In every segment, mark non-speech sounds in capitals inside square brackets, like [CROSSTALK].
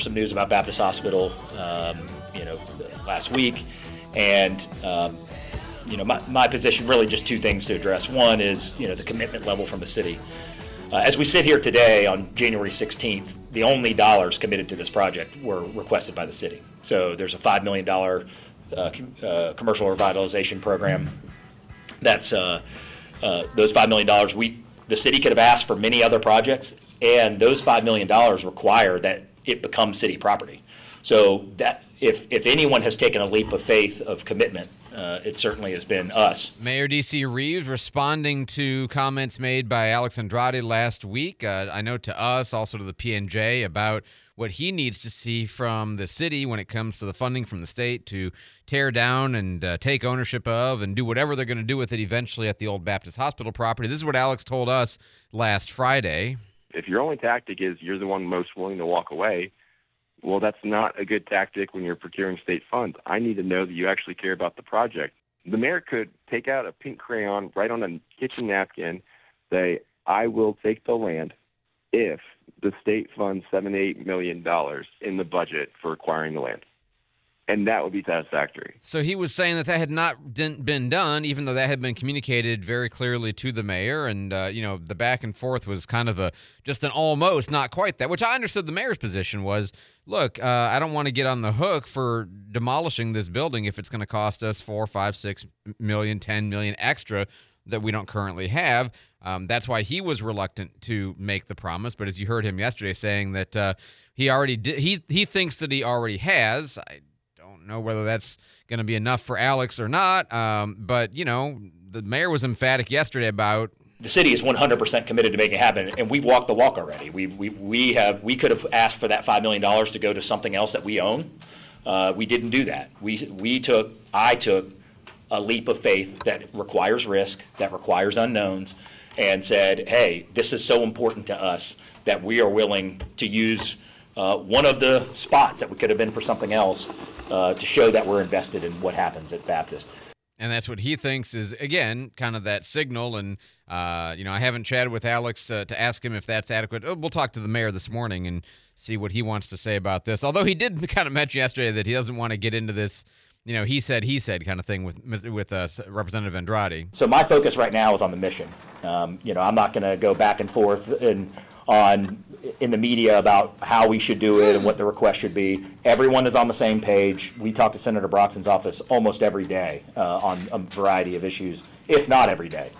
some news about Baptist Hospital, um, you know, last week, and um, you know, my, my position really just two things to address. One is you know the commitment level from the city. Uh, as we sit here today on January 16th, the only dollars committed to this project were requested by the city. So there's a $5 million uh, uh, commercial revitalization program. That's uh, uh, those $5 million. We, the city could have asked for many other projects, and those $5 million require that it becomes city property. So that if, if anyone has taken a leap of faith of commitment uh, it certainly has been us. Mayor D.C. Reeves responding to comments made by Alex Andrade last week. Uh, I know to us, also to the PNJ, about what he needs to see from the city when it comes to the funding from the state to tear down and uh, take ownership of and do whatever they're going to do with it eventually at the old Baptist Hospital property. This is what Alex told us last Friday. If your only tactic is you're the one most willing to walk away, well, that's not a good tactic when you're procuring state funds. I need to know that you actually care about the project. The mayor could take out a pink crayon, write on a kitchen napkin, say, I will take the land if the state funds seven, eight million dollars in the budget for acquiring the land and that would be satisfactory. So he was saying that that had not been done, even though that had been communicated very clearly to the mayor, and uh, you know the back and forth was kind of a just an almost, not quite that. Which I understood the mayor's position was, look, uh, I don't want to get on the hook for demolishing this building if it's going to cost us four, five, six million, ten million extra that we don't currently have. Um, that's why he was reluctant to make the promise. But as you heard him yesterday saying that uh, he already did, he he thinks that he already has. I, don't know whether that's going to be enough for Alex or not. Um, but, you know, the mayor was emphatic yesterday about the city is 100% committed to making it happen, and we've walked the walk already. We, we, we, have, we could have asked for that $5 million to go to something else that we own. Uh, we didn't do that. We, we took, I took a leap of faith that requires risk, that requires unknowns, and said, hey, this is so important to us that we are willing to use uh, one of the spots that we could have been for something else uh, to show that we're invested in what happens at Baptist. And that's what he thinks is, again, kind of that signal. And, uh, you know, I haven't chatted with Alex uh, to ask him if that's adequate. Oh, we'll talk to the mayor this morning and see what he wants to say about this. Although he did [LAUGHS] kind of mention yesterday that he doesn't want to get into this, you know, he said, he said kind of thing with with uh, Representative Andrade. So my focus right now is on the mission. Um, you know, I'm not going to go back and forth and on in the media about how we should do it and what the request should be. Everyone is on the same page. We talk to Senator Broxson's office almost every day uh, on a variety of issues, if not every day.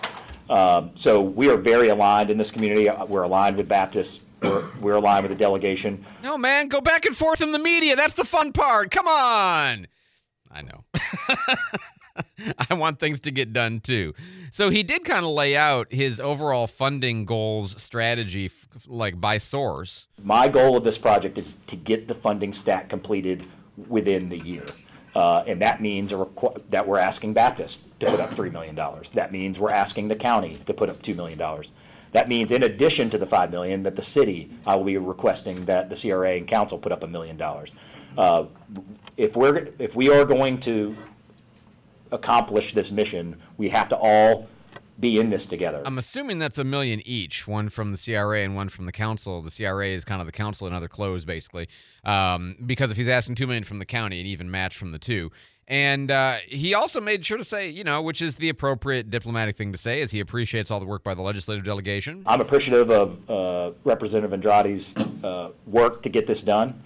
Um, so we are very aligned in this community. Uh, we're aligned with Baptists. We're, we're aligned with the delegation. No, man, go back and forth in the media. That's the fun part. Come on. I know. [LAUGHS] [LAUGHS] I want things to get done too. So he did kind of lay out his overall funding goals strategy, f- like by source. My goal of this project is to get the funding stack completed within the year. Uh, and that means requ- that we're asking Baptist to put up $3 million. That means we're asking the county to put up $2 million. That means, in addition to the 5 million, that the city, I will be requesting that the CRA and council put up a million dollars. Uh, if we're if we are going to accomplish this mission, we have to all be in this together. I'm assuming that's a million each, one from the CRA and one from the council. The CRA is kind of the council and other clothes, basically. Um, because if he's asking two million from the county, and even match from the two. And uh, he also made sure to say, you know, which is the appropriate diplomatic thing to say, is he appreciates all the work by the legislative delegation. I'm appreciative of uh, Representative Andrade's uh, work to get this done.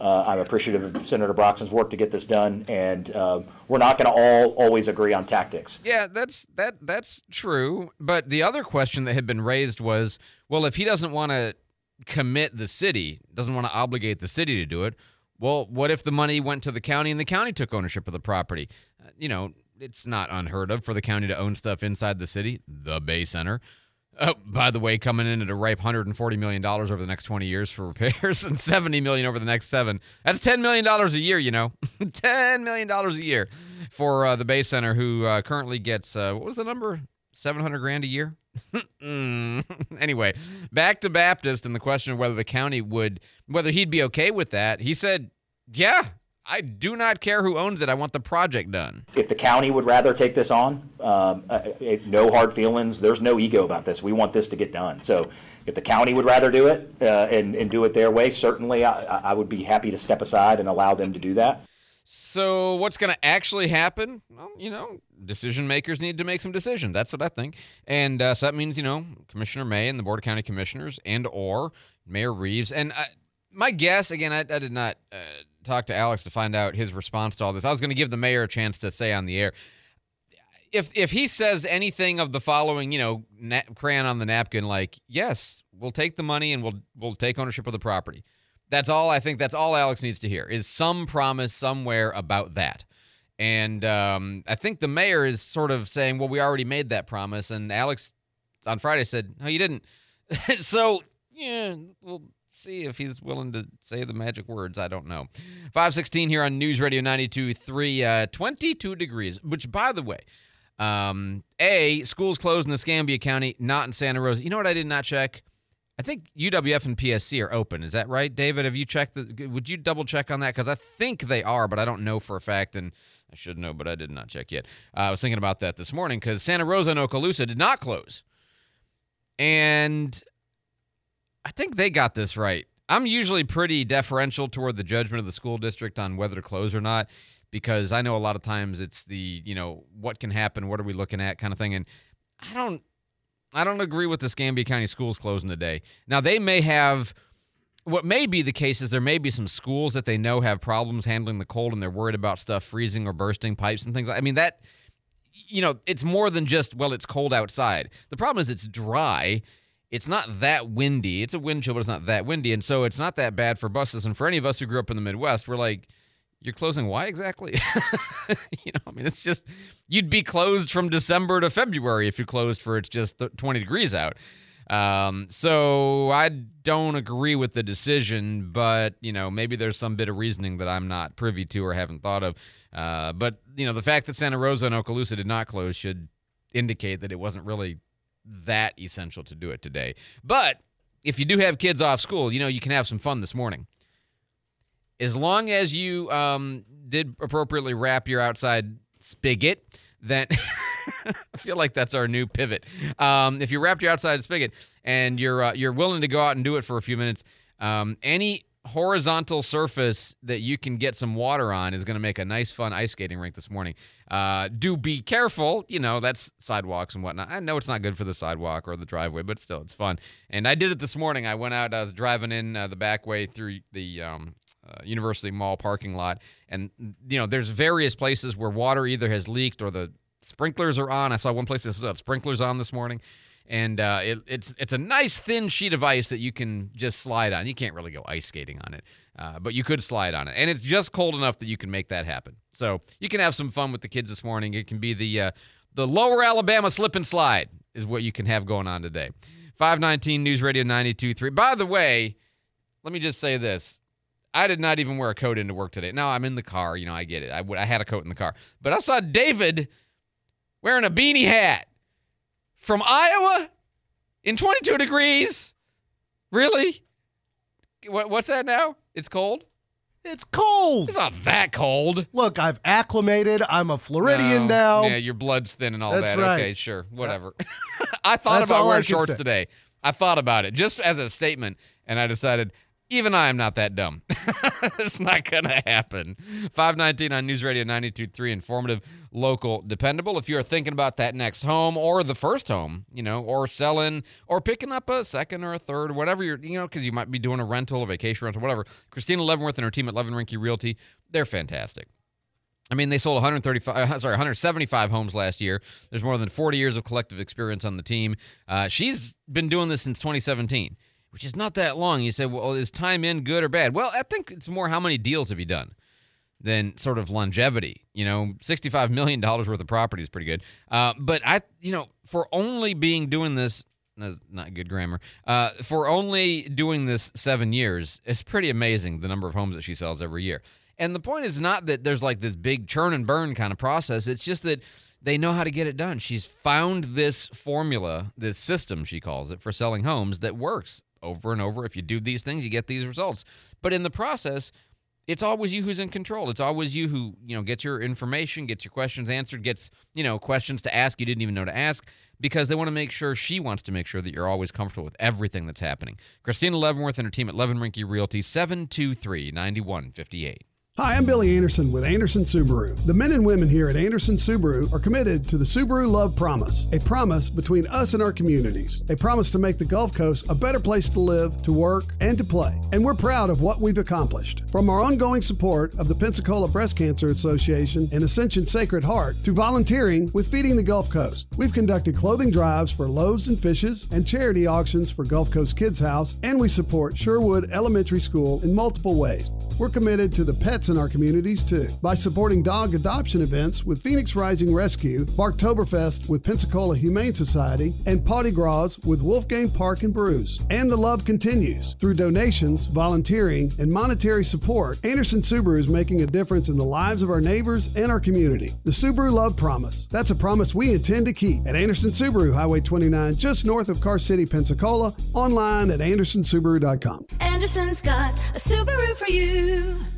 Uh, I'm appreciative of Senator Broxson's work to get this done, and uh, we're not going to all always agree on tactics. Yeah, that's that that's true. But the other question that had been raised was, well, if he doesn't want to commit the city, doesn't want to obligate the city to do it, well, what if the money went to the county and the county took ownership of the property? Uh, you know, it's not unheard of for the county to own stuff inside the city, the Bay Center. Oh, by the way, coming in at a ripe 140 million dollars over the next 20 years for repairs [LAUGHS] and 70 million over the next seven. That's 10 million dollars a year. You know, [LAUGHS] 10 million dollars a year for uh, the Bay Center, who uh, currently gets uh, what was the number? 700 grand a year. [LAUGHS] anyway, back to Baptist and the question of whether the county would, whether he'd be okay with that. He said, "Yeah, I do not care who owns it. I want the project done. If the county would rather take this on, um, uh, uh, no hard feelings. There's no ego about this. We want this to get done. So if the county would rather do it uh, and, and do it their way, certainly I, I would be happy to step aside and allow them to do that. So what's going to actually happen? Well, you know, decision makers need to make some decisions. That's what I think. And uh, so that means, you know, Commissioner May and the Board of County Commissioners and or Mayor Reeves. And I, my guess, again, I, I did not uh, talk to Alex to find out his response to all this. I was going to give the mayor a chance to say on the air. If if he says anything of the following, you know, na- crayon on the napkin, like yes, we'll take the money and we'll we'll take ownership of the property. That's all I think. That's all Alex needs to hear is some promise somewhere about that. And um, I think the mayor is sort of saying, "Well, we already made that promise." And Alex on Friday said, "No, you didn't." [LAUGHS] so yeah, we'll see if he's willing to say the magic words. I don't know. 516 here on News Radio 92.3, uh, 22 degrees, which, by the way, um, A, schools closed in Escambia County, not in Santa Rosa. You know what I did not check? I think UWF and PSC are open. Is that right, David? Have you checked? The, would you double check on that? Because I think they are, but I don't know for a fact, and I should know, but I did not check yet. Uh, I was thinking about that this morning because Santa Rosa and Okaloosa did not close, and I think they got this right. I'm usually pretty deferential toward the judgment of the school district on whether to close or not because I know a lot of times it's the, you know, what can happen, what are we looking at kind of thing and I don't I don't agree with the Escambia County schools closing today. Now they may have what may be the case is there may be some schools that they know have problems handling the cold and they're worried about stuff freezing or bursting pipes and things. I mean that you know, it's more than just well it's cold outside. The problem is it's dry it's not that windy. It's a wind chill, but it's not that windy. And so it's not that bad for buses. And for any of us who grew up in the Midwest, we're like, you're closing why exactly? [LAUGHS] you know, I mean, it's just, you'd be closed from December to February if you closed for it's just 20 degrees out. Um, so I don't agree with the decision, but you know, maybe there's some bit of reasoning that I'm not privy to or haven't thought of. Uh, but you know, the fact that Santa Rosa and Okaloosa did not close should indicate that it wasn't really that essential to do it today. But if you do have kids off school, you know, you can have some fun this morning. As long as you um, did appropriately wrap your outside spigot, then [LAUGHS] I feel like that's our new pivot. Um, if you wrapped your outside spigot and you're uh, you're willing to go out and do it for a few minutes, um, any horizontal surface that you can get some water on is going to make a nice, fun ice skating rink this morning. Uh, do be careful. You know, that's sidewalks and whatnot. I know it's not good for the sidewalk or the driveway, but still, it's fun. And I did it this morning. I went out, I was driving in uh, the back way through the um, uh, University Mall parking lot. And, you know, there's various places where water either has leaked or the sprinklers are on. I saw one place that said sprinklers on this morning and uh, it, it's it's a nice thin sheet of ice that you can just slide on. You can't really go ice skating on it, uh, but you could slide on it, and it's just cold enough that you can make that happen. So you can have some fun with the kids this morning. It can be the uh, the Lower Alabama slip and slide is what you can have going on today. Five nineteen News Radio ninety two three. By the way, let me just say this. I did not even wear a coat into work today. Now I'm in the car. You know, I get it. I, I had a coat in the car, but I saw David wearing a beanie hat from Iowa in 22 degrees? Really? What, what's that now? It's cold? It's cold. It's not that cold. Look, I've acclimated. I'm a Floridian no. now. Yeah, your blood's thin and all That's that. right. Okay, sure. Uh, whatever. [LAUGHS] I thought That's about wearing shorts say. today. I thought about it just as a statement, and I decided even I am not that dumb. [LAUGHS] it's not going to happen. 519 on News Radio 92.3, informative, local, dependable. If you're thinking about that next home or the first home, you know, or selling or picking up a second or a third, whatever you're, you know, because you might be doing a rental, a vacation rental, whatever. Christina Leavenworth and her team at Levin Rinke Realty, they're fantastic. I mean, they sold 135, uh, sorry, 175 homes last year. There's more than 40 years of collective experience on the team. Uh, she's been doing this since 2017, which is not that long. You say, well, is time in good or bad? Well, I think it's more how many deals have you done than sort of longevity. You know, $65 million worth of property is pretty good. Uh, but I, you know, for only being doing this, that's not good grammar, uh, for only doing this seven years, it's pretty amazing the number of homes that she sells every year. And the point is not that there's like this big churn and burn kind of process. It's just that they know how to get it done. She's found this formula, this system, she calls it, for selling homes that works over and over. If you do these things, you get these results. But in the process, it's always you who's in control. It's always you who, you know, gets your information, gets your questions answered, gets, you know, questions to ask you didn't even know to ask because they want to make sure she wants to make sure that you're always comfortable with everything that's happening. Christina Leavenworth and her team at Levin Rinke Realty, 723 9158. Hi, I'm Billy Anderson with Anderson Subaru. The men and women here at Anderson Subaru are committed to the Subaru Love Promise, a promise between us and our communities, a promise to make the Gulf Coast a better place to live, to work, and to play. And we're proud of what we've accomplished. From our ongoing support of the Pensacola Breast Cancer Association and Ascension Sacred Heart to volunteering with Feeding the Gulf Coast, we've conducted clothing drives for loaves and fishes and charity auctions for Gulf Coast Kids House, and we support Sherwood Elementary School in multiple ways. We're committed to the pets in our communities too by supporting dog adoption events with Phoenix Rising Rescue, Barktoberfest with Pensacola Humane Society, and Potty Gras with Wolfgang Park and Brews. And the love continues through donations, volunteering, and monetary support. Anderson Subaru is making a difference in the lives of our neighbors and our community. The Subaru Love Promise. That's a promise we intend to keep at Anderson Subaru, Highway 29, just north of Car City, Pensacola. Online at andersonsubaru.com. Anderson's got a Subaru for you you.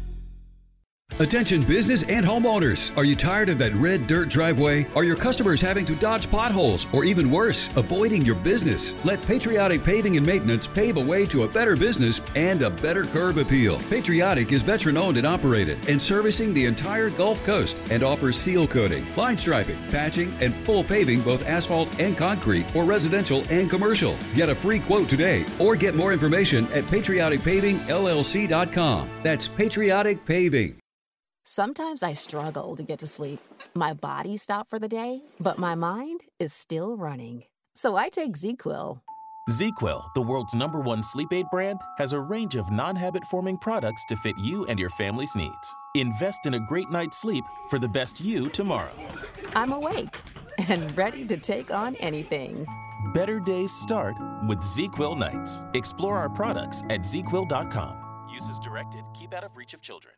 Attention business and homeowners. Are you tired of that red dirt driveway? Are your customers having to dodge potholes or even worse, avoiding your business? Let Patriotic Paving and Maintenance pave a way to a better business and a better curb appeal. Patriotic is veteran owned and operated and servicing the entire Gulf Coast and offers seal coating, line striping, patching, and full paving both asphalt and concrete for residential and commercial. Get a free quote today or get more information at patrioticpavingllc.com. That's Patriotic Paving. Sometimes I struggle to get to sleep. My body stopped for the day, but my mind is still running. So I take ZQuil. ZQuil, the world's number one sleep aid brand, has a range of non habit forming products to fit you and your family's needs. Invest in a great night's sleep for the best you tomorrow. I'm awake [LAUGHS] and ready to take on anything. Better days start with ZQuil nights. Explore our products at ZQuil.com. Use as directed, keep out of reach of children.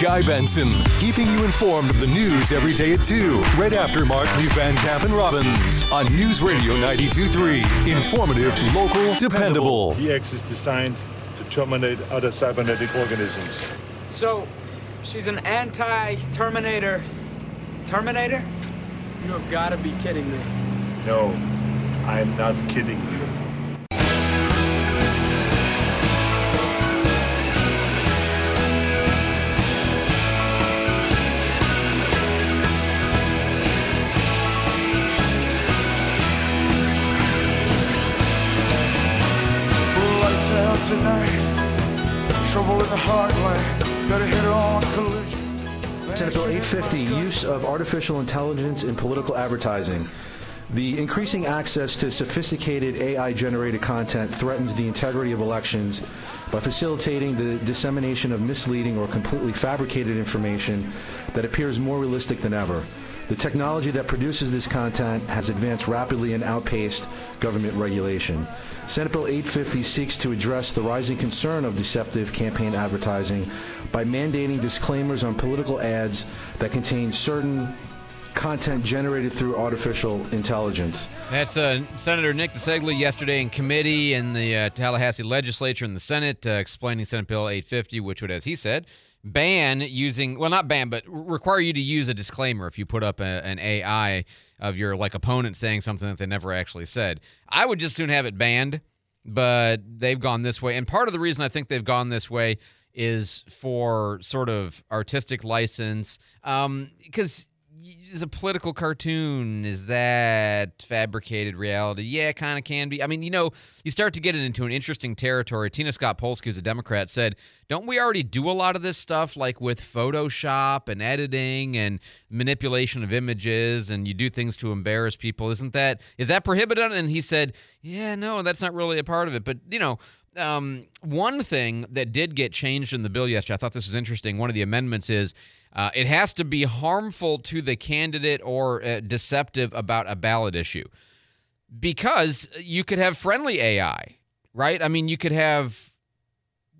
Guy Benson, keeping you informed of the news every day at 2, right after Mark Lee Van Camp and Robbins on News Radio 92.3. Informative, local, dependable. EX is designed to terminate other cybernetic organisms. So, she's an anti Terminator. Terminator? You have got to be kidding me. No, I'm not kidding you. Tonight. Trouble in the. Better hit on collision. Senate Bill 850, use of artificial intelligence in political advertising. The increasing access to sophisticated AI-generated content threatens the integrity of elections by facilitating the dissemination of misleading or completely fabricated information that appears more realistic than ever. The technology that produces this content has advanced rapidly and outpaced government regulation. Senate Bill 850 seeks to address the rising concern of deceptive campaign advertising by mandating disclaimers on political ads that contain certain content generated through artificial intelligence. That's uh, Senator Nick DiCeglie yesterday in committee in the uh, Tallahassee legislature in the Senate, uh, explaining Senate Bill 850, which would, as he said, ban using well, not ban, but require you to use a disclaimer if you put up a, an AI of your like opponent saying something that they never actually said. I would just soon have it banned, but they've gone this way, and part of the reason I think they've gone this way is for sort of artistic license, because. Um, is a political cartoon is that fabricated reality? Yeah it kind of can be. I mean you know you start to get it into an interesting territory. Tina scott polsky who's a democrat said don't we already do a lot of this stuff like with photoshop and editing and manipulation of images and you do things to embarrass people? Isn't that is that prohibited? And he said yeah no that's not really a part of it. But you know um, one thing that did get changed in the bill yesterday, I thought this was interesting. One of the amendments is uh, it has to be harmful to the candidate or uh, deceptive about a ballot issue because you could have friendly AI, right? I mean, you could have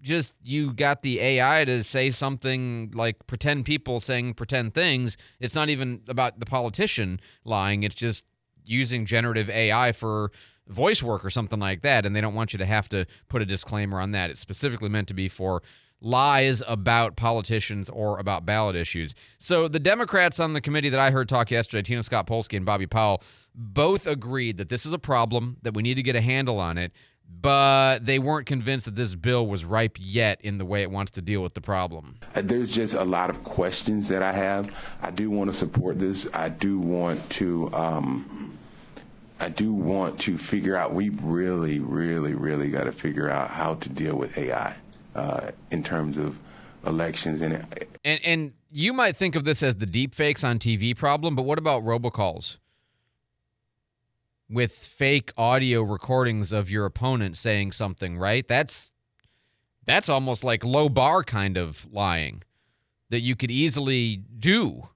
just you got the AI to say something like pretend people saying pretend things. It's not even about the politician lying. It's just using generative AI for voice work or something like that. And they don't want you to have to put a disclaimer on that. It's specifically meant to be for lies about politicians or about ballot issues. So the Democrats on the committee that I heard talk yesterday, Tina Scott Polsky and Bobby Powell, both agreed that this is a problem, that we need to get a handle on it but they weren't convinced that this bill was ripe yet in the way it wants to deal with the problem. Uh, There's just a lot of questions that I have. I do want to support this. I do want to. Um, I do want to figure out. We really, really, really got to figure out how to deal with AI uh, in terms of elections and. And and you might think of this as the deep fakes on TV problem, but what about robocalls? With fake audio recordings of your opponent saying something, right? That's that's almost like low bar kind of lying that you could easily do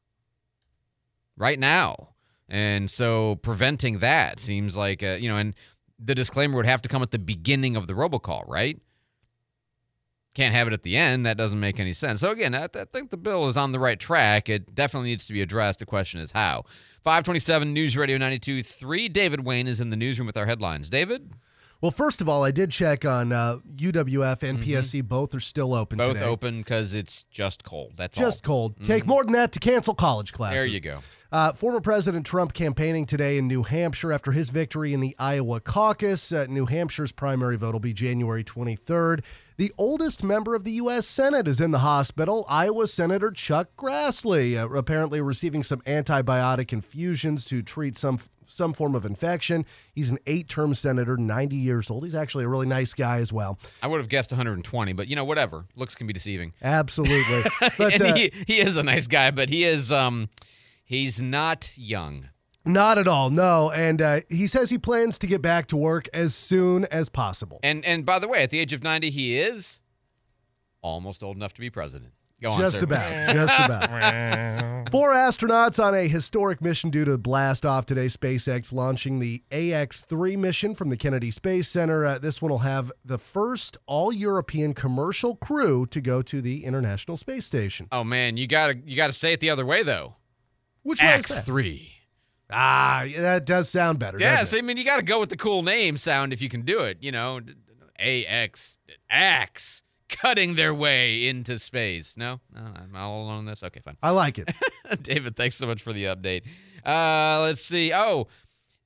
right now. And so preventing that seems like a, you know, and the disclaimer would have to come at the beginning of the robocall, right? Can't have it at the end. That doesn't make any sense. So again, I, I think the bill is on the right track. It definitely needs to be addressed. The question is how. 527 News Radio 92.3. David Wayne is in the newsroom with our headlines. David? Well, first of all, I did check on uh, UWF and PSC. Both are still open Mm-hmm. Both today. open because it's just cold. That's all. Just all. cold. Take more than that to cancel college classes. There you go. Uh, former President Trump campaigning today in New Hampshire after his victory in the Iowa caucus. Uh, New Hampshire's primary vote will be January 23rd. The oldest member of the U.S. Senate is in the hospital. Iowa Senator Chuck Grassley, uh, apparently receiving some antibiotic infusions to treat some some form of infection. He's an eight-term senator, 90 years old. He's actually a really nice guy as well. I would have guessed 120, but you know, whatever. Looks can be deceiving. Absolutely. [LAUGHS] But, and uh, he, he is a nice guy, but he is um he's not young. Not at all, no. And uh, he says he plans to get back to work as soon as possible. And and by the way, at the age of 90, he is almost old enough to be president. Go on, just sir. about. [LAUGHS] Just about. Four astronauts on a historic mission due to blast off today. SpaceX launching the AX-3 mission from the Kennedy Space Center. Uh, this one will have the first all-European commercial crew to go to the International Space Station. Oh man, you gotta you gotta say it the other way though. Which is X three. Ah, yeah, that does sound better. Yes, I mean you gotta go with the cool name sound if you can do it. You know, AX X cutting their way into space. No, no, I'm all alone on this. Okay, fine. I like it. [LAUGHS] David, thanks so much for the update. Uh, let's see. Oh,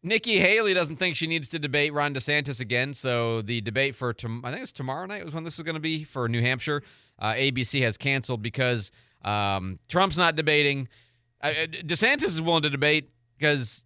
Nikki Haley doesn't think she needs to debate Ron DeSantis again. So the debate for tom- I think it's tomorrow night was when this is going to be for New Hampshire. Uh, ABC has canceled because um, Trump's not debating. DeSantis is willing to debate because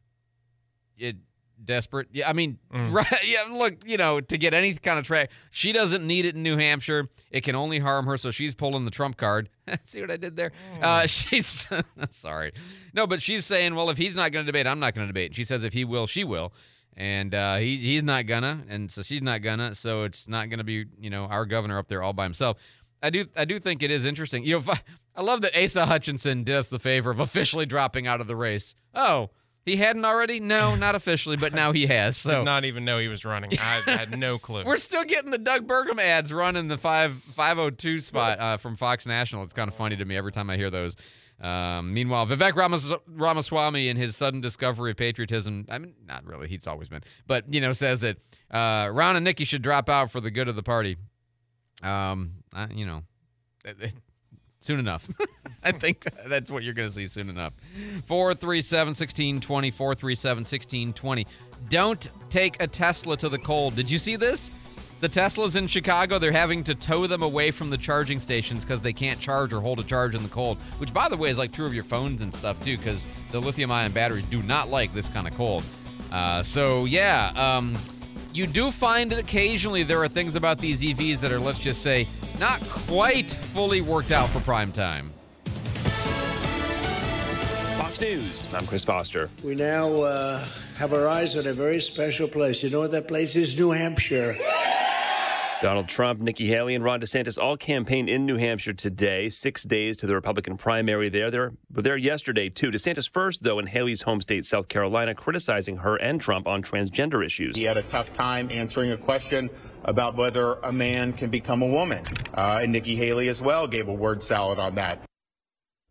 it desperate. Yeah, I mean, [LAUGHS] right? Yeah, look, you know, to get any kind of track, she doesn't need it in New Hampshire. It can only harm her, so she's pulling the Trump card. [LAUGHS] See what I did there? Uh, [LAUGHS] she's sorry, no, but she's saying, well, if he's not going to debate, I'm not going to debate. And she says, if he will, she will. And uh, he he's not gonna, and so she's not gonna. So it's not gonna be, you know, our governor up there all by himself. I do I do think it is interesting. You know, I, I love that Asa Hutchinson did us the favor of officially dropping out of the race. Oh, he hadn't already? No, not officially, but now he [LAUGHS] has. So Did not even know he was running. I had no [LAUGHS] clue. we're still getting the Doug Burgum ads running the five five oh two spot uh, from Fox National. It's kind of funny to me every time I hear those. Um, meanwhile, Vivek Ramas- Ramaswamy, in his sudden discovery of patriotism, I mean, not really, he's always been, but you know, says that uh, Ron and Nikki should drop out for the good of the party. Um, You know, soon enough. [LAUGHS] I think that's what you're going to see soon enough. 437 1620, 437 1620. Don't take a Tesla to the cold. Did you see this? The Teslas in Chicago, they're having to tow them away from the charging stations because they can't charge or hold a charge in the cold, which, by the way, is like true of your phones and stuff, too, because the lithium ion batteries do not like this kind of cold. Uh, so, yeah, um, you do find that occasionally there are things about these EVs that are, let's just say, not quite fully worked out for prime time. Fox News. I'm Chris Foster. We now uh, have our eyes on a very special place. You know what that place is? New Hampshire. Donald Trump, Nikki Haley, and Ron DeSantis all campaigned in New Hampshire today, six days to the Republican primary there. They were there yesterday, too. DeSantis first, though, in Haley's home state, South Carolina, criticizing her and Trump on transgender issues. He had a tough time answering a question about whether a man can become a woman. Uh, and Nikki Haley as well gave a word salad on that.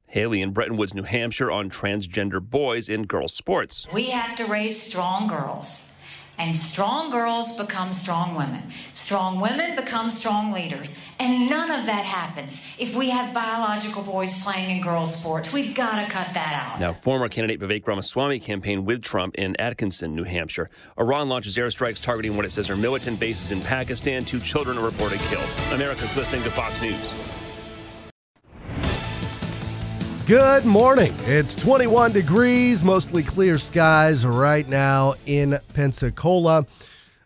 Haley in Bretton Woods, New Hampshire, on transgender boys in girls' sports. We have to raise strong girls. And strong girls become strong women. Strong women become strong leaders. And none of that happens if we have biological boys playing in girls' sports. We've got to cut that out. Now, former candidate Vivek Ramaswamy campaigned with Trump in Atkinson, New Hampshire. Iran launches airstrikes targeting what it says are militant bases in Pakistan. Two children are reported killed. America's listening to Fox News. Good morning. It's 21 degrees, mostly clear skies right now in Pensacola.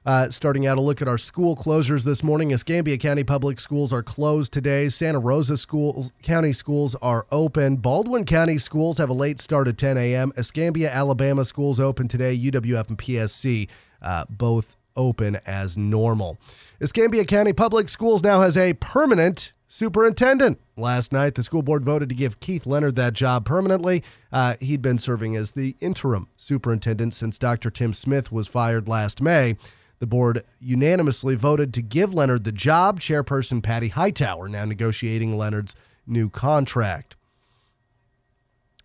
Uh, starting out a look at our school closures this morning. Escambia County Public Schools are closed today. Santa Rosa schools, County schools are open. Baldwin County schools have a late start at 10 a.m. Escambia, Alabama schools open today. UWF and PSC uh, both open as normal. Escambia County Public Schools now has a permanent superintendent. Last night, the school board voted to give Keith Leonard that job permanently. Uh, he'd been serving as the interim superintendent since Dr. Tim Smith was fired last May. The board unanimously voted to give Leonard the job. Chairperson Patty Hightower now negotiating Leonard's new contract.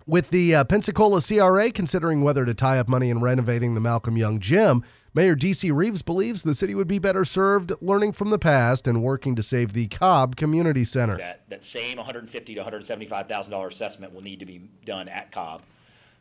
With the uh, Pensacola CRA considering whether to tie up money in renovating the Malcolm Yonge Gym, Mayor D.C. Reeves believes the city would be better served learning from the past and working to save the Cobb Community Center. That, that same 150 to 175 thousand dollar assessment will need to be done at Cobb.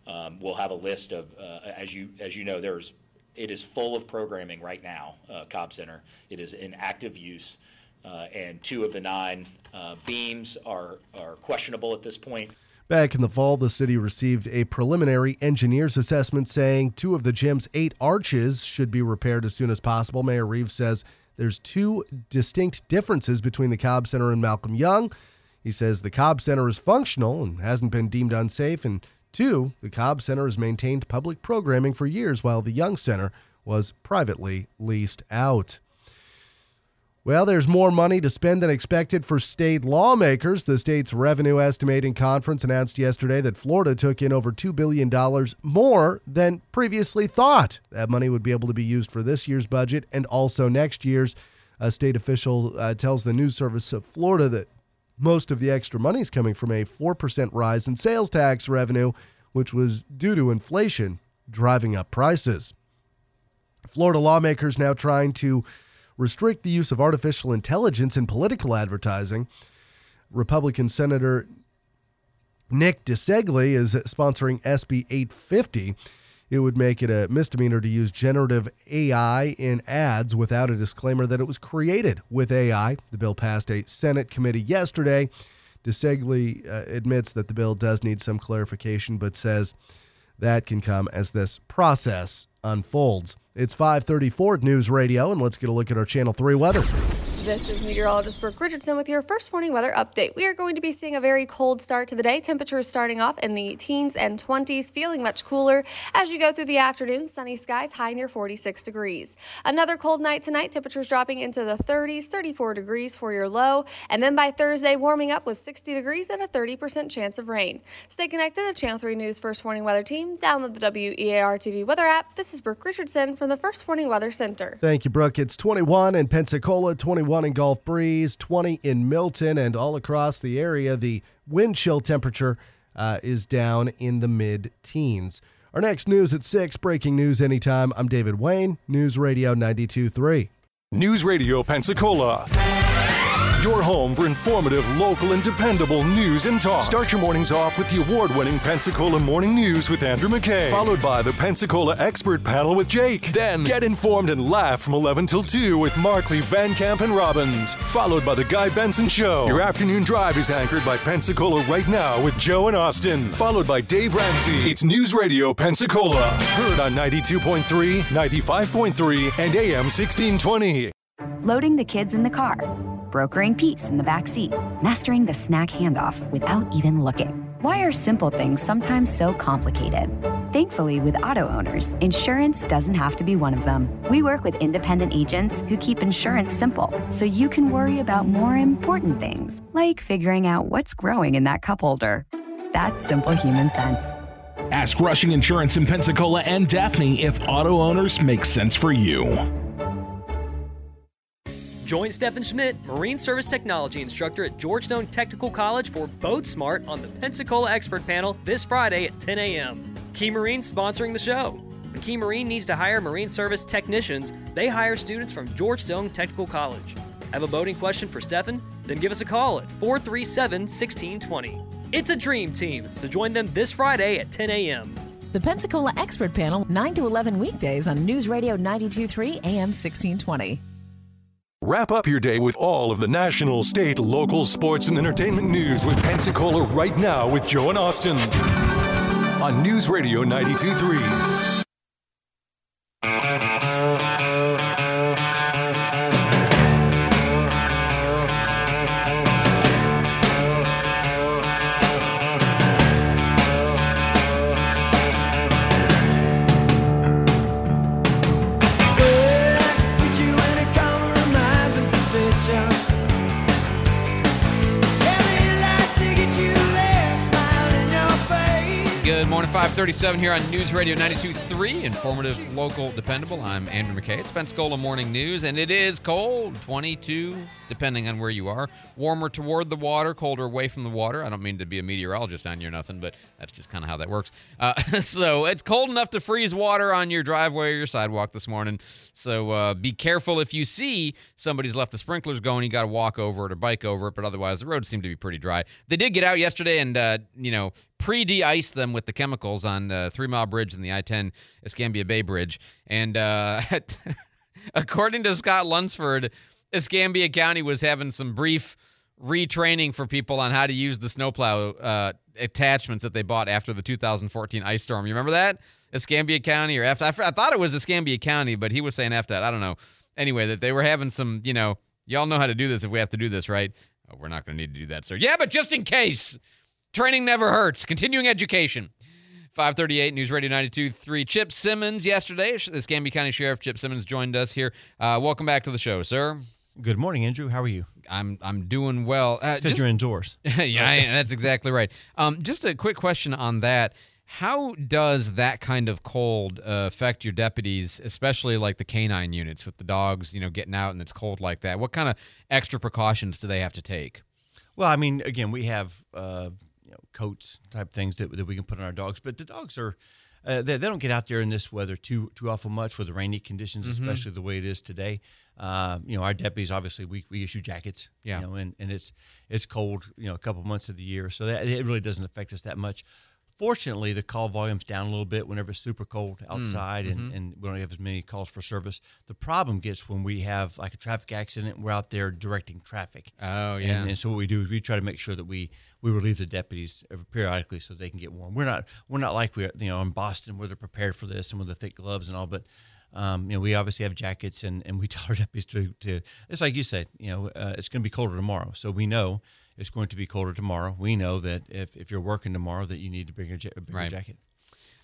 Um, we'll have a list of, uh, as you as you know, there's it is full of programming right now. Uh, Cobb Center, it is in active use, uh, and two of the nine uh, beams are are questionable at this point. Back in the fall, the city received a preliminary engineer's assessment saying two of the gym's eight arches should be repaired as soon as possible. Mayor Reeves says there's two distinct differences between the Cobb Center and Malcolm Yonge. He says the Cobb Center is functional and hasn't been deemed unsafe, and two, the Cobb Center has maintained public programming for years while the Yonge Center was privately leased out. Well, there's more money to spend than expected for state lawmakers. The state's revenue estimating conference announced yesterday that Florida took in over $2 billion more than previously thought. That money would be able to be used for this year's budget and also next year's. A state official uh, tells the news service of Florida that most of the extra money is coming from a 4% rise in sales tax revenue, which was due to inflation driving up prices. Florida lawmakers now trying to restrict the use of artificial intelligence in political advertising. Republican Senator Nick DiCeglie is sponsoring SB 850. It would make it a misdemeanor to use generative AI in ads without a disclaimer that it was created with AI. The bill passed a Senate committee yesterday. DiCeglie uh, admits that the bill does need some clarification, but says that can come as this process unfolds. It's 534 News Radio, and let's get a look at our Channel 3 weather. This is meteorologist Brooke Richardson with your first morning weather update. We are going to be seeing a very cold start to the day. Temperatures starting off in the teens and 20s, feeling much cooler as you go through the afternoon. Sunny skies, high near 46 degrees. Another cold night tonight, temperatures dropping into the 30s, 34 degrees for your low. And then by Thursday, warming up with 60 degrees and a 30% chance of rain. Stay connected to the Channel 3 News First Morning Weather Team. Download the WEAR TV weather app. This is Brooke Richardson from the First Morning Weather Center. Thank you, Brooke. It's 21 in Pensacola, 21 in Gulf Breeze, 20 in Milton, and all across the area. The wind chill temperature uh, is down in the mid teens. Our next news at 6, breaking news anytime. I'm David Wayne, News Radio 92.3. News Radio Pensacola. Your home for informative, local, and dependable news and talk. Start your mornings off with the award winning Pensacola Morning News with Andrew McKay, followed by the Pensacola Expert Panel with Jake. Then get informed and laugh from 11 till 2 with Markley, Van Camp, and Robbins, followed by the Guy Benson Show. Your afternoon drive is anchored by Pensacola Right Now with Joe and Austin, followed by Dave Ramsey. It's News Radio Pensacola, heard on 92.3, 95.3, and AM 1620. Loading the kids in the car, brokering peace in the back seat, mastering the snack handoff without even looking. Why are simple things sometimes so complicated? Thankfully, with auto owners, insurance doesn't have to be one of them. We work with independent agents who keep insurance simple so you can worry about more important things, like figuring out what's growing in that cup holder. That's simple human sense. Ask Rushing Insurance in Pensacola and Daphne if auto owners make sense for you. Join Stephen Schmidt, Marine Service Technology instructor at George Stone Technical College for Boat Smart on the Pensacola Expert Panel this Friday at 10 a.m. Key Marine sponsoring the show. When Key Marine needs to hire Marine Service technicians, they hire students from George Stone Technical College. Have a boating question for Stephen? Then give us a call at 437 1620. It's a dream team, so join them this Friday at 10 a.m. The Pensacola Expert Panel, 9 to 11 weekdays on News Radio 923 AM 1620. Wrap up your day with all of the national, state, local, sports, and entertainment news with Pensacola right now with Joe and Austin on News Radio 923. Thirty-seven here on News Radio 92.3, informative, local, dependable. I'm Andrew McKay. It's Pensacola Morning News, and it is cold, 22, depending on where you are. Warmer toward the water, colder away from the water. I don't mean to be a meteorologist on you or nothing, but that's just kind of how that works. Uh, [LAUGHS] so it's cold enough to freeze water on your driveway or your sidewalk this morning. So uh, be careful if you see somebody's left the sprinklers going. You got to walk over it or bike over it, but otherwise the roads seem to be pretty dry. They did get out yesterday and, uh, you know, pre de ice them with the chemicals on uh, Three Mile Bridge and the I 10 Escambia Bay Bridge. And uh, [LAUGHS] according to Scott Lunsford, Escambia County was having some brief retraining for people on how to use the snowplow uh, attachments that they bought after the 2014 ice storm. You remember that? Escambia County or after? I thought it was Escambia County, but he was saying after that. I don't know. Anyway, that they were having some, you know, y'all know how to do this if we have to do this, right? Oh, we're not going to need to do that, sir. Yeah, but just in case. Training never hurts. Continuing education. 538 News Radio 92.3. Chip Simmons yesterday. The Escambia County Sheriff Chip Simmons joined us here. Uh, welcome back to the show, sir. Good morning, Andrew. How are you? I'm I'm doing well. Uh, because you're indoors. [LAUGHS] yeah, I, that's exactly right. Um, just a quick question on that. How does that kind of cold uh, affect your deputies, especially like the canine units with the dogs, you know, getting out and it's cold like that? What kind of extra precautions do they have to take? Well, I mean, again, we have uh, know, coats type things that, that we can put on our dogs, but the dogs are uh, they, they don't get out there in this weather too too awful much with the rainy conditions, Mhm. especially the way it is today. Uh, you know, our deputies obviously we, we issue jackets. Yeah. You know, and, and it's it's cold. You know, a couple months of the year, so that it really doesn't affect us that much. Fortunately, the call volume's down a little bit whenever it's super cold outside, mhm. and, and we don't have as many calls for service. The problem gets when we have like a traffic accident. We're out there directing traffic. Oh, And- yeah. and so what we do is we try to make sure that we we relieve the deputies periodically so they can get warm. We're not we're not like we are, you know in Boston where they're prepared for this and with the thick gloves and all, but um, you know we obviously have jackets and, and we [LAUGHS] tell our deputies to, to it's like you said you know uh, it's going to be colder tomorrow, so we know it's going to be colder tomorrow. We know that if, if you're working tomorrow that you need to bring a, ja- a bigger Right. jacket.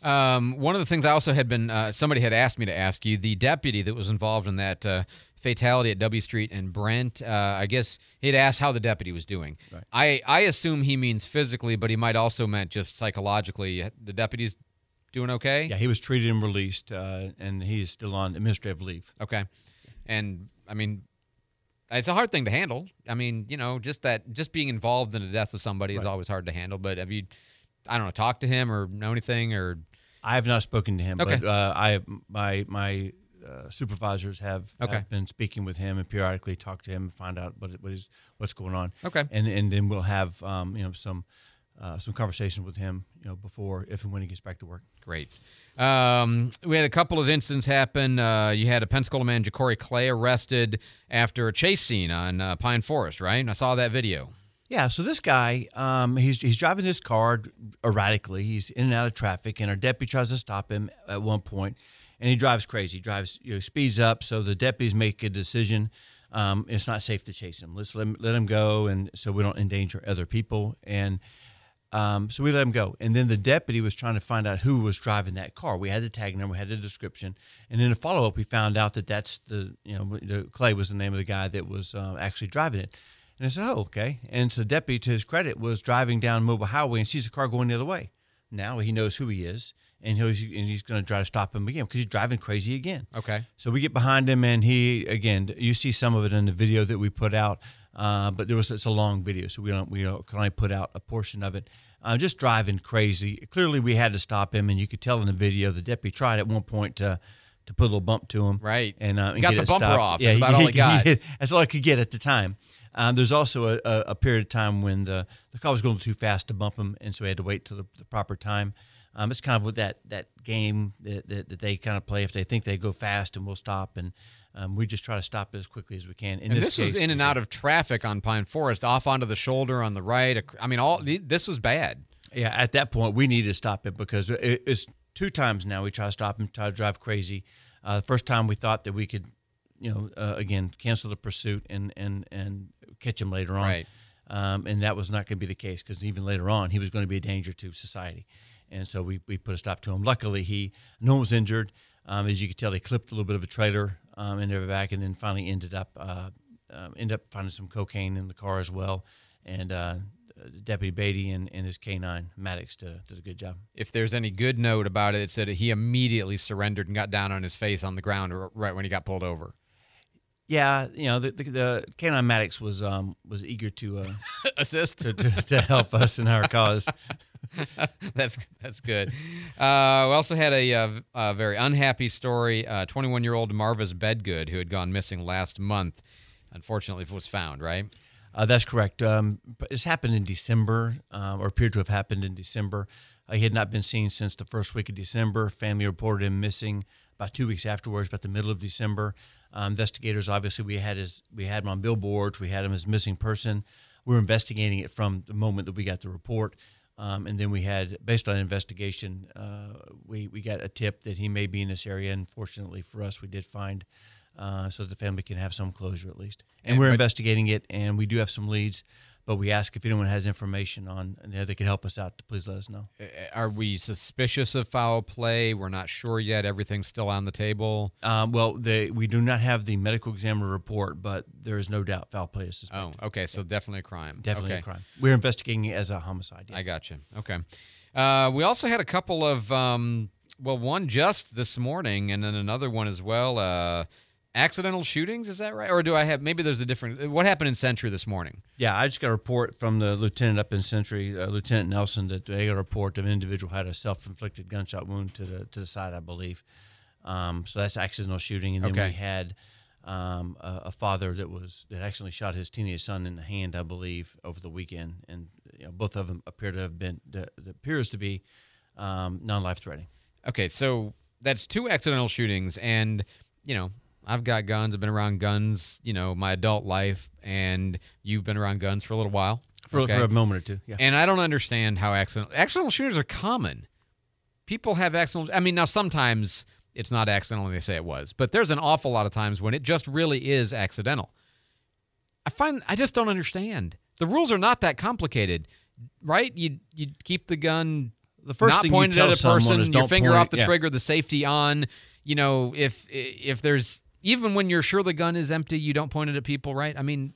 Um, one of the things I also had been uh, somebody had asked me to ask you the deputy that was involved in that uh, fatality at W Street and Brent. Uh, I guess he'd asked how the deputy was doing. Right. I I assume he means physically, but he might also meant just psychologically. The deputy's doing okay. Yeah, he was treated and released, uh, and he is still on administrative leave. Okay. And I mean, it's a hard thing to handle. I mean, you know, just that, just being involved in the death of somebody is always hard to handle. But have you, I don't know, talked to him or know anything or? I have not spoken to him, Okay. but uh, I my my uh, supervisors have, Okay. have been speaking with him and periodically talk to him, and find out what what is what's going on. Okay. and and then we'll have um, you know some uh, some conversations with him, you know, before if and when he gets back to work. Great. Um, we had a couple of incidents happen. Uh, you had a Pensacola man, Ja'Cory Clay, arrested after a chase scene on uh, Pine Forest, right? I saw that video. Yeah, so this guy, um, he's he's driving this car erratically. He's in and out of traffic, and our deputy tries to stop him at one point, and he drives crazy. He drives, you know, speeds up. So the deputies make a decision. Um, it's not safe to chase him. Let's let him, let him go, and so we don't endanger other people. And Um, so we let him go, and then the deputy was trying to find out who was driving that car. We had the tag number, we had the description, and in a follow up, we found out that that's the you know the, Clay was the name of the guy that was uh, actually driving it. And I said, "Oh, okay." And so the deputy, to his credit, was driving down Mobile Highway and sees a car going the other way. Now he knows who he is, and he's and he's going to try to stop him again because he's driving crazy again. Okay. So we get behind him, and he again. You see some of it in the video that we put out, uh, but there was it's a long video, so we don't we don't, can only put out a portion of it. Uh, just driving crazy. Clearly, we had to stop him, and you could tell in the video the deputy tried at one point to to put a little bump to him. Right. And, uh, and got the bumper stopped. off. That's about all he got. that's all I could get at the time. Um, there's also a, a, a, period of time when the, the car was going too fast to bump him, and so we had to wait till the, the proper time. Um, it's kind of with that that game that, that, that, they kind of play. If they think they go fast, and we'll stop, and um, we just try to stop it as quickly as we can. In and this, this was in and out of traffic on Pine Forest, off onto the shoulder on the right. I mean, all this was bad. Yeah, at that point, we needed to stop it because it, it's two times now we try to stop him, try to drive crazy. Uh, the first time we thought that we could, you know, uh, again cancel the pursuit and and and catch him later on. Right. Um, and that was not going to be the case because even later on, he was going to be a danger to society. And so we, we put a stop to him. Luckily, he no one was injured. Um, as you could tell, they clipped a little bit of a trailer um, in their back, and then finally ended up uh, um, ended up finding some cocaine in the car as well. And uh, Deputy Beatty and, and his canine Maddox did, did a good job. If there's any good note about it, it said he immediately surrendered and got down on his face on the ground right when he got pulled over. Yeah, you know the the, the canine Maddox was um was eager to uh, [LAUGHS] assist to, to, to, help us in our cause. [LAUGHS] that's that's good. Uh, we also had a, a, a very unhappy story. 21 uh, year old Marvis Bedgood, who had gone missing last month, unfortunately was found. Right. Uh, that's correct. Um, this happened in December, um, or appeared to have happened in December. Uh, he had not been seen since the first week of December. Family reported him missing about two weeks afterwards, about the middle of December. Uh, investigators, obviously, we had his, we had him on billboards. We had him as missing person. We were investigating it from the moment that we got the report. Um, and then we had, based on investigation, uh, we, we got a tip that he may be in this area. And fortunately for us, we did find uh, so the family can have some closure at least. And, and we're but, investigating it, and we do have some leads. But we ask if anyone has information on, you know, they could help us out. To please let us know. Are we suspicious of foul play? We're not sure yet. Everything's still on the table. Um, well, they, we do not have the medical examiner report, but there is no doubt foul play is suspected. Oh, okay. So definitely a crime. Definitely okay. a crime. We're investigating it as a homicide. Yes. I got you. Okay. Uh, we also had a couple of, um, well, one just this morning, and then another one as well. Uh, accidental shootings is that right? Or do i have maybe there's a different what happened in century this morning? Yeah i just got a report from the lieutenant up in century uh, lieutenant nelson that they got a report of an individual had a self-inflicted gunshot wound to the to the side i believe. Um, so that's accidental shooting. And then okay. we had um, a, a, father that was that accidentally shot his teenage son in the hand i believe over the weekend. And you know, both of them appear to have been that appears to be um, non-life threatening. Okay so that's two accidental shootings and you know I've got guns. I've been around guns, you know, my adult life, and you've been around guns for a little while. For, okay? for a moment or two, yeah. And I don't understand how accidental accidental shooters are common. People have accidental. I mean, now sometimes it's not accidental. And they say it was, but there's an awful lot of times when it just really is accidental. I find I just don't understand. The rules are not that complicated, right? You you keep the gun the first not thing pointed you tell at a person, your finger point, off the yeah. trigger, the safety on. You know, if if there's even when you're sure the gun is empty, you don't point it at people, right? I mean,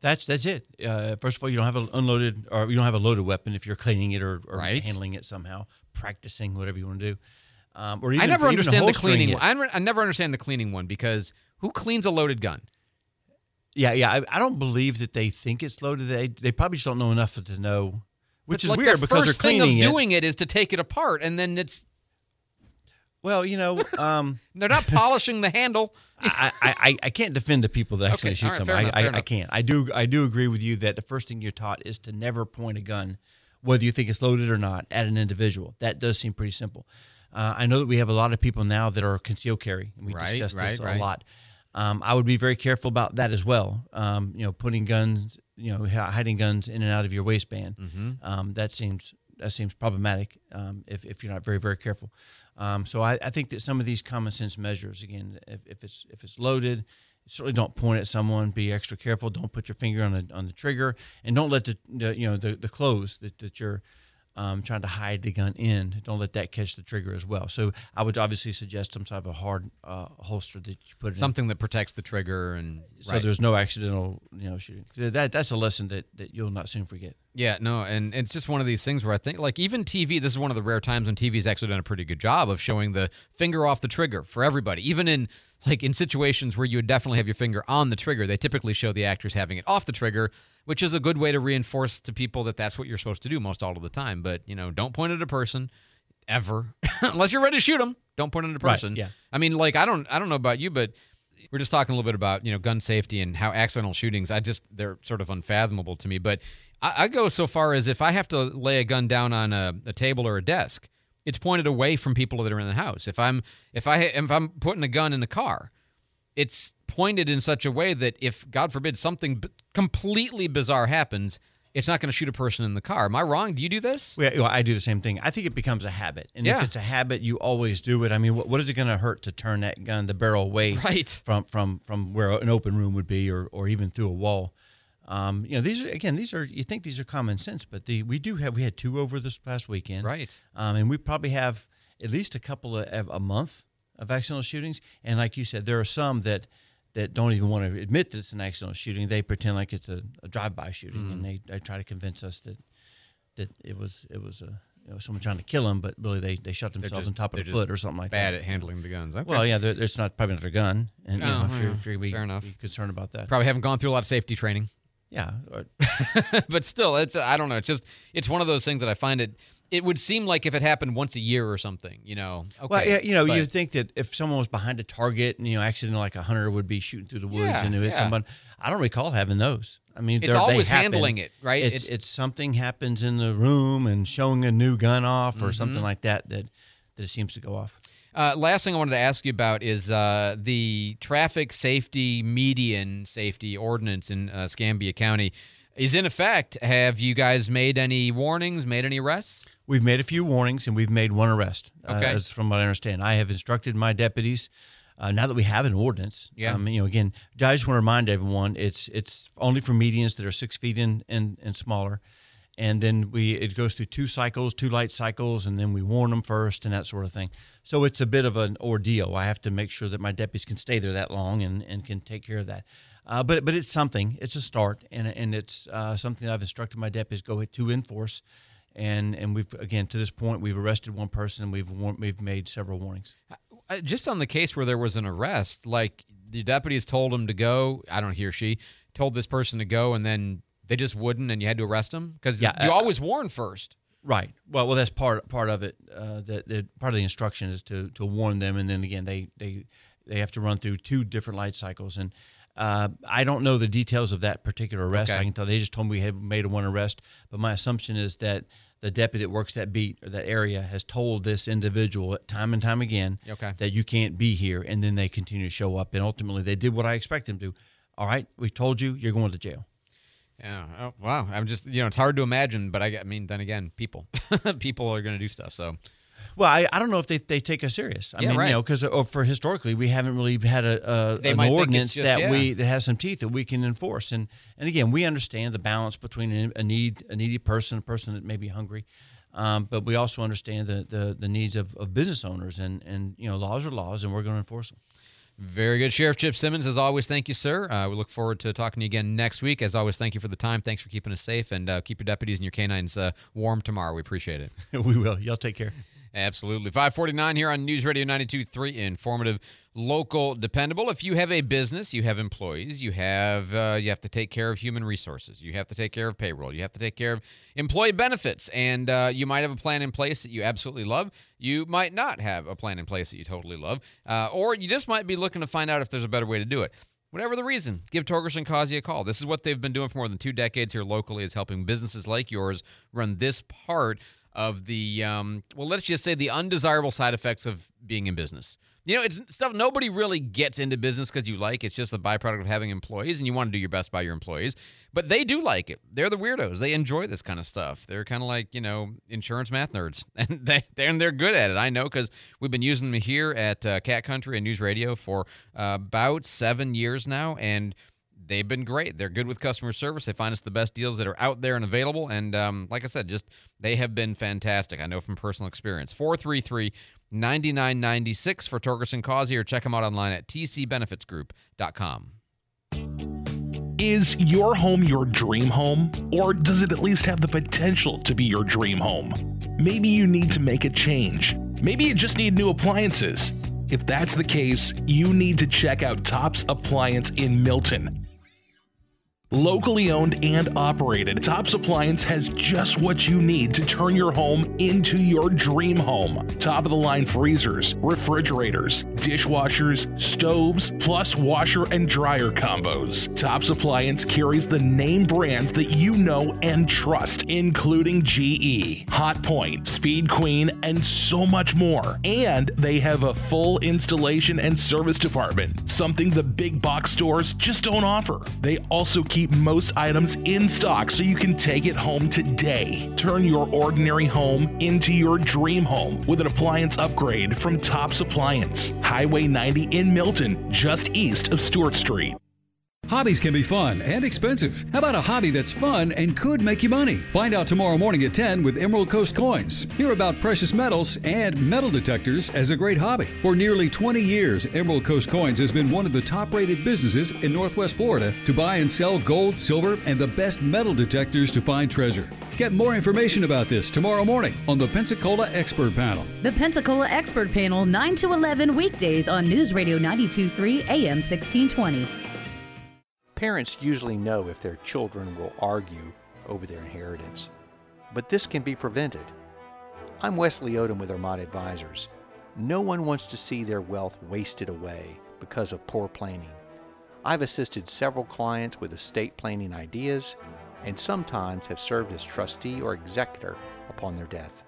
that's that's it. Uh, first of all, you don't have an unloaded or you don't have a loaded weapon if you're cleaning it or, or right. handling it somehow, practicing whatever you want to do. Um, or even, I never understand the cleaning. It. I, I never understand the cleaning one because who cleans a loaded gun? Yeah, yeah. I, I don't believe that they think it's loaded. They they probably just don't know enough to know, which but is like weird the because first they're cleaning thing of it. doing it is to take it apart, and then it's well, you know, [LAUGHS] um, they're not polishing the handle. I, I, I can't defend the people that actually Okay, shoot right, somebody. enough, I, I, I can't. I do I do agree with you that the first thing you're taught is to never point a gun, whether you think it's loaded or not, at an individual. That does seem pretty simple. Uh, I know that we have a lot of people now that are concealed carry, and we Right, discussed this right, a right. lot. Um, I would be very careful about that as well. Um, you know, putting guns, you know, hiding guns in and out of your waistband. Mhm. Um, that seems that seems problematic um, if, if you're not very very careful. Um, so I, I think that some of these common sense measures, again, if, if it's if it's loaded certainly don't point at someone. Be extra careful. Don't put your finger on the on the trigger, and don't let the, the you know the the clothes that, that you're um, trying to hide the gun in. Don't let that catch the trigger as well. So I would obviously suggest some sort of a hard uh, holster that you put Something that protects the trigger and so right. there's no accidental you know shooting. That that's a lesson that that you'll not soon forget. Yeah, no, and it's just one of these things where I think, like, even TV, this is one of the rare times when TV's actually done a pretty good job of showing the finger off the trigger for everybody. Even in, like, in situations where you would definitely have your finger on the trigger, they typically show the actors having it off the trigger, which is a good way to reinforce to people that that's what you're supposed to do most all of the time. But, you know, don't point at a person ever, [LAUGHS] unless you're ready to shoot them. Don't point at a Right, person. yeah. I mean, like, I don't, I don't know about you, but we're just talking a little bit about you know gun safety and how accidental shootings. I just they're sort of unfathomable to me. But I, I go so far as if I have to lay a gun down on a, a table or a desk, it's pointed away from people that are in the house. If I'm if I if I'm putting a gun in the car, it's pointed in such a way that if God forbid something b- completely bizarre happens, it's not going to shoot a person in the car. Am I wrong? Do you do this? Yeah, well, I do the same thing. I think it becomes a habit, and Yeah. if it's a habit, you always do it. I mean, what, what is it going to hurt to turn that gun, the barrel away Right. from from from where an open room would be, or or even through a wall? Um, you know, these are again, these are you think these are common sense, but the we do have we had two over this past weekend, Right. Um, and we probably have at least a couple of a month of accidental shootings, and like you said, there are some that that don't even want to admit that it's an accidental shooting. They pretend like it's a, a drive-by shooting, and they, they try to convince us that that it was it was a you know someone trying to kill them, but really they, they shot themselves just- on top of the foot or something like bad that. Bad at handling the guns. Okay. Well, yeah, it's not probably not their gun, and you Oh, know, if you're, if you're be, fair enough. be concerned about that. Probably haven't gone through a lot of safety training. Yeah, [LAUGHS] but still, it's I don't know. It's just it's one of those things that I find it. It would seem like if it happened once a year or something, you know. Okay, well, yeah, you know, but- you'd think that if someone was behind a target and you know, accident like a hunter would be shooting through the woods Yeah, and it hit yeah. someone. I don't recall having those. I mean, It's always handling it, right? It's, It's- it's something happens in the room and showing a new gun off or something Mhm. like that that that it seems to go off. Uh, last thing I wanted to ask you about is uh, the traffic safety median safety ordinance in uh, Escambia County is in effect. Have you guys made any warnings? Made any arrests? We've made a few warnings and we've made one arrest. uh, Okay. as from what I understand, I have instructed my deputies. Uh, now that we have an ordinance, Yeah. Um, you know, again, I just want to remind everyone it's it's only for medians that are six feet in and, and smaller, and then we it goes through two cycles, two light cycles, and then we warn them first and that sort of thing. So it's a bit of an ordeal. I have to make sure that my deputies can stay there that long and, and can take care of that. Uh, but but it's something. It's a start, and and it's uh, something I've instructed my deputies go to enforce. And and we've again to this point we've arrested one person and we've war- we've made several warnings. Uh, just on the case where there was an arrest, like the deputies told him to go. I don't he or she told this person to go, and then they just wouldn't, and you had to arrest them because Yeah, you uh, always warn first. Right. Well, well, that's part part of it. Uh, that, that part of the instruction is to to warn them, and then again they they they have to run through two different light cycles. And uh, I don't know the details of that particular arrest. Okay. I can tell they just told me we had made one arrest, but my assumption is that the deputy that works that beat or that area has told this individual time and time again Okay. that you can't be here, and then they continue to show up, and ultimately they did what I expect them to. All right, we told you you're going to jail. Yeah. Oh, wow. I'm just you know it's hard to imagine, but I, I mean then again, people, [LAUGHS] people are going to do stuff. So Well, I, I don't know if they, they take us serious. I Yeah, mean, right. you know, because for historically we haven't really had a, a an might think it's ordinance just- that yeah. we that has some teeth that we can enforce. And and again, we understand the balance between a, a need a needy person, a person that may be hungry, um, but we also understand the, the, the needs of, of business owners. And and you know, laws are laws, and we're going to enforce them. Very good. Sheriff Chip Simmons, as always, thank you, sir. Uh, we look forward to talking to you again next week. As always, thank you for the time. Thanks for keeping us safe and uh, keep your deputies and your canines uh, warm tomorrow. We appreciate it. [LAUGHS] we will. Y'all take care. Absolutely. 549 here on News Radio 92.3, informative, local, dependable. If you have a business, you have employees, you have uh, you have to take care of human resources, you have to take care of payroll, you have to take care of employee benefits, and uh, you might have a plan in place that you absolutely love. You might not have a plan in place that you totally love, uh, or you just might be looking to find out if there's a better way to do it. Whatever the reason, give Torgerson Causey a call. This is what they've been doing for more than two decades here locally, is helping businesses like yours run this part of the um, well, let's just say the undesirable side effects of being in business. You know, it's stuff nobody really gets into business because you like. It's just the byproduct of having employees, and you want to do your best by your employees. But they do like it. They're the weirdos. They enjoy this kind of stuff. They're kind of like you know insurance math nerds, [LAUGHS] and they they're, and they're good at it. I know because we've been using them here at uh, Cat Country and News Radio for uh, about seven years now, and they've been great. They're good with customer service. They find us the best deals that are out there and available. And um, like I said, just they have been fantastic. I know from personal experience. 433 9996 for Torgerson Causey, or check them out online at tcbenefitsgroup.com. Is your home your dream home? Or does it at least have the potential to be your dream home? Maybe you need to make a change. Maybe you just need new appliances. If that's the case, you need to check out Tops Appliance in Milton. Locally owned and operated, Tops Appliance has just what you need to turn your home into your dream home. Top of the line freezers, refrigerators, dishwashers, stoves, plus washer and dryer combos. Tops Appliance carries the name brands that you know and trust, including GE, Hotpoint, Speed Queen, and so much more. And they have a full installation and service department, something the big box stores just don't offer. They also keep most items in stock so you can take it home today. Turn your ordinary home into your dream home with an appliance upgrade from Tops Appliance, Highway 90 in Milton, just east of Stewart Street. Hobbies can be fun and expensive. How about a hobby that's fun and could make you money? Find out tomorrow morning at 10 with Emerald Coast Coins. Hear about precious metals and metal detectors as a great hobby. For nearly 20 years, Emerald Coast Coins has been one of the top rated businesses in Northwest Florida to buy and sell gold, silver, and the best metal detectors to find treasure. Get more information about this tomorrow morning on the Pensacola Expert Panel. The Pensacola Expert Panel, 9 to 11 weekdays on News Radio 923 AM 1620. Parents usually know if their children will argue over their inheritance, but this can be prevented. I'm Wesley Odom with Armada Advisors. No one wants to see their wealth wasted away because of poor planning. I've assisted several clients with estate planning ideas and sometimes have served as trustee or executor upon their death.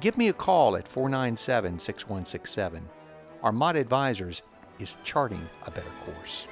Give me a call at 497 6167. Armada Advisors is charting a better course.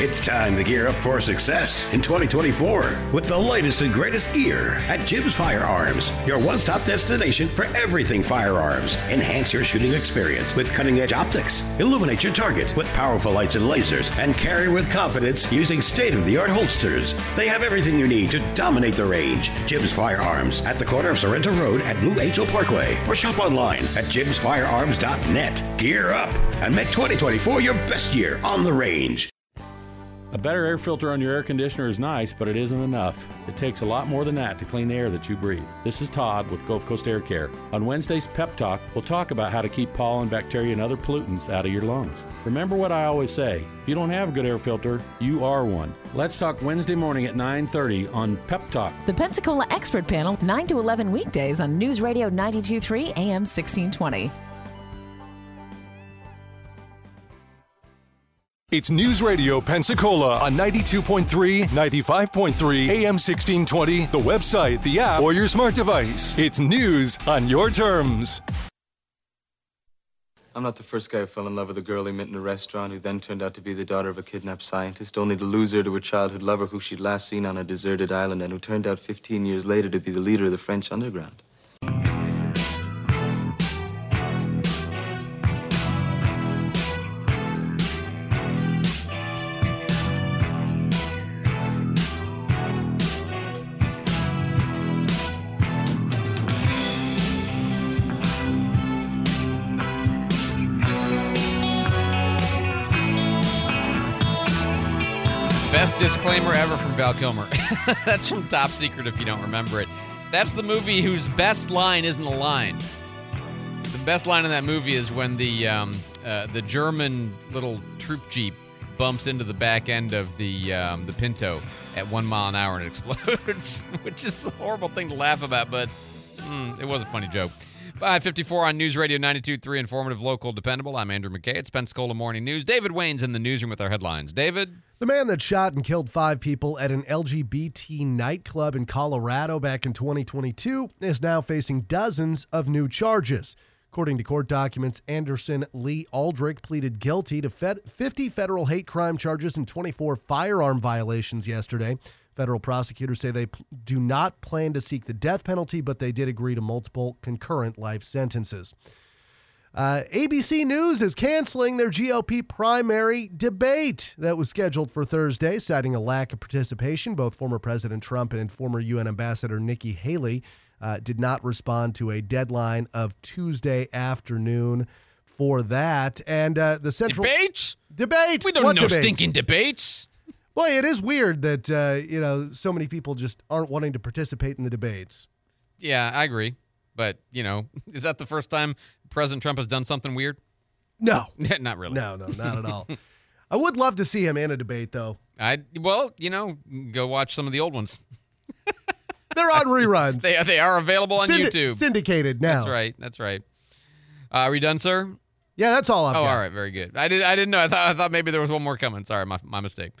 It's time to gear up for success in 2024 with the latest and greatest gear at Jim's Firearms, your one stop destination for everything firearms. Enhance your shooting experience with cutting edge optics, illuminate your target with powerful lights and lasers, and carry with confidence using state of the art holsters. They have everything you need to dominate the range. Jim's Firearms at the corner of Sorrento Road at Blue Angel Parkway or shop online at jimsfirearms.net. Gear up and make 2024 your best year on the range. A better air filter on your air conditioner is nice, but it isn't enough. It takes a lot more than that to clean the air that you breathe. This is Todd with Gulf Coast Air Care. On Wednesday's Pep Talk, we'll talk about how to keep pollen, bacteria, and other pollutants out of your lungs. Remember what I always say, if you don't have a good air filter, you are one. Let's talk Wednesday morning at 9:30 on Pep Talk. The Pensacola Expert Panel, 9 to 11 weekdays on News Radio 923 AM 1620. It's News Radio Pensacola on 92.3, 95.3, AM 1620, the website, the app, or your smart device. It's news on your terms. I'm not the first guy who fell in love with a girl he met in a restaurant who then turned out to be the daughter of a kidnapped scientist, only to lose her to her childhood lover who she'd last seen on a deserted island and who turned out 15 years later to be the leader of the French underground. Disclaimer ever from Val Kilmer. [LAUGHS] That's from Top Secret if you don't remember it. That's the movie whose best line isn't a line. The best line in that movie is when the um, uh, the German little troop jeep bumps into the back end of the um, the Pinto at one mile an hour and it explodes, [LAUGHS] which is a horrible thing to laugh about, but mm, it was a funny joke. 554 on News Radio 92.3, informative, local, dependable. I'm Andrew McKay. It's Pensacola Morning News. David Wayne's in the newsroom with our headlines. David? The man that shot and killed five people at an LGBT nightclub in Colorado back in 2022 is now facing dozens of new charges. According to court documents, Anderson Lee Aldrich pleaded guilty to 50 federal hate crime charges and 24 firearm violations yesterday. Federal prosecutors say they p- do not plan to seek the death penalty, but they did agree to multiple concurrent life sentences. Uh, ABC News is canceling their GOP primary debate that was scheduled for Thursday, citing a lack of participation. Both former President Trump and former UN Ambassador Nikki Haley uh, did not respond to a deadline of Tuesday afternoon for that. And uh, the central debates debate. We don't What know debates? stinking debates. Boy, it is weird that uh, you know so many people just aren't wanting to participate in the debates. Yeah, I agree. But, you know, [LAUGHS] is that the first time President Trump has done something weird? No. [LAUGHS] not really. No, no, not at all. [LAUGHS] I would love to see him in a debate, though. I well, you know, go watch some of the old ones. They're on reruns. They they are available on Syndi- YouTube. syndicated now. That's right. That's right. Uh, are we done, sir? Yeah, that's all I've oh, got. all right, very good. I did. I didn't know. I thought. I thought maybe there was one more coming. Sorry, my my mistake.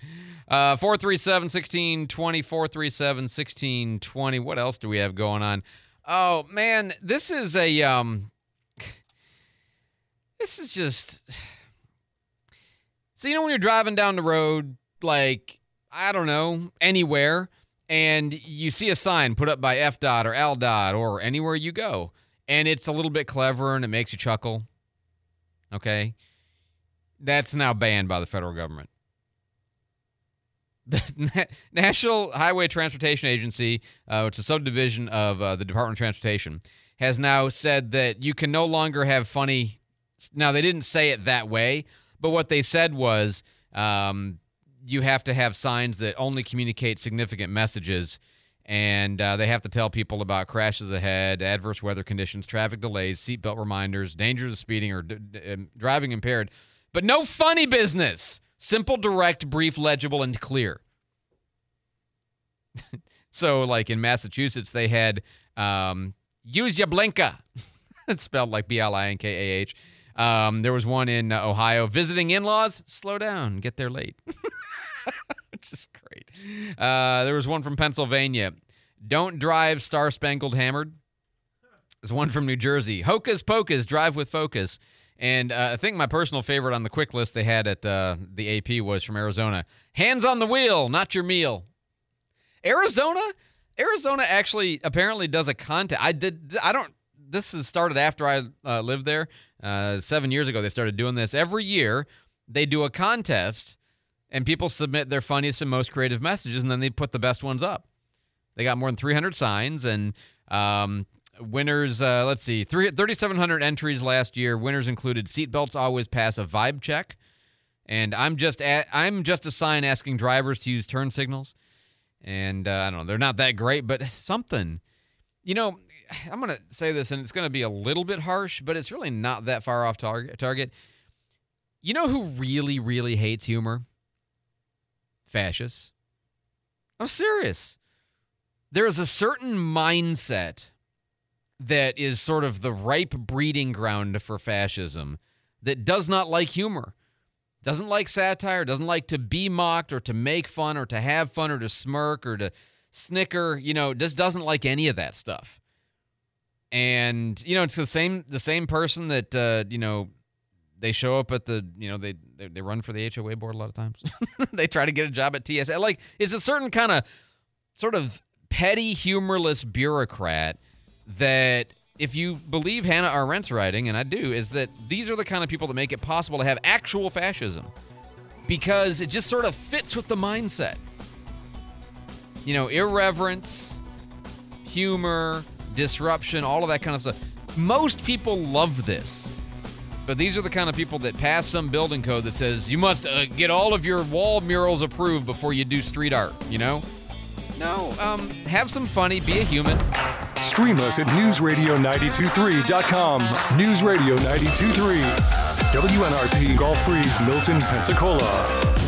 Uh, four three seven sixteen twenty four three seven sixteen twenty. What else do we have going on? Oh man, this is a um. This is just. So you know when you're driving down the road, like I don't know anywhere, and you see a sign put up by FDOT or LDOT or anywhere you go, and it's a little bit clever and it makes you chuckle. Okay, that's now banned by the federal government. The [LAUGHS] Na- National Highway Transportation Agency, uh, which is a subdivision of uh, the Department of Transportation, has now said that you can no longer have funny. Now they didn't say it that way, but what they said was um, you have to have signs that only communicate significant messages, and uh, they have to tell people about crashes ahead, adverse weather conditions, traffic delays, seatbelt reminders, dangers of speeding or d- d- um, driving impaired, but no funny business. Simple, direct, brief, legible, and clear. [LAUGHS] so, like in Massachusetts, they had um, use your blinker. [LAUGHS] it's spelled like B L I N K A H. Um, there was one in uh, Ohio. Visiting in laws, slow down, get there late. [LAUGHS] Which is great. Uh, there was one from Pennsylvania. Don't drive Star Spangled Hammered. There's one from New Jersey. Hocus Pocus, drive with focus. And uh, I think my personal favorite on the quick list they had at uh, the AP was from Arizona. Hands on the wheel, not your meal. Arizona, Arizona actually apparently does a contest. I did. I don't. This has started after I uh, lived there. Uh, seven years ago, they started doing this every year. They do a contest, and people submit their funniest and most creative messages, and then they put the best ones up. They got more than 300 signs, and um, winners. Uh, let's see, three- 3,700 entries last year. Winners included seatbelts always pass a vibe check, and I'm just I'm just a sign asking drivers to use turn signals. And uh, I don't know, they're not that great, but something. You know, I'm to say this, and it's to be a little bit harsh, but it's really not that far off target. Target. You know who really, really hates humor? Fascists. I'm serious. There is a certain mindset that is sort of the ripe breeding ground for fascism that does not like humor, doesn't like satire, doesn't like to be mocked or to make fun or to have fun or to smirk or to snicker, you know, just doesn't like any of that stuff. And you know, it's the same the same person that uh, you know they show up at the you know they they, they run for the HOA board a lot of times. [LAUGHS] they try to get a job at TSA. Like it's a certain kind of sort of petty, humorless bureaucrat that if you believe Hannah Arendt's writing, and I do, is that these are the kind of people that make it possible to have actual fascism because it just sort of fits with the mindset. You know, irreverence, humor, disruption, all of that kind of stuff. Most people love this. But these are the kind of people that pass some building code that says you must uh, get all of your wall murals approved before you do street art, you know? No, um, have some funny, be a human. Stream us at newsradio923.com. Newsradio923. WNRP Gulf Breeze, Milton, Pensacola.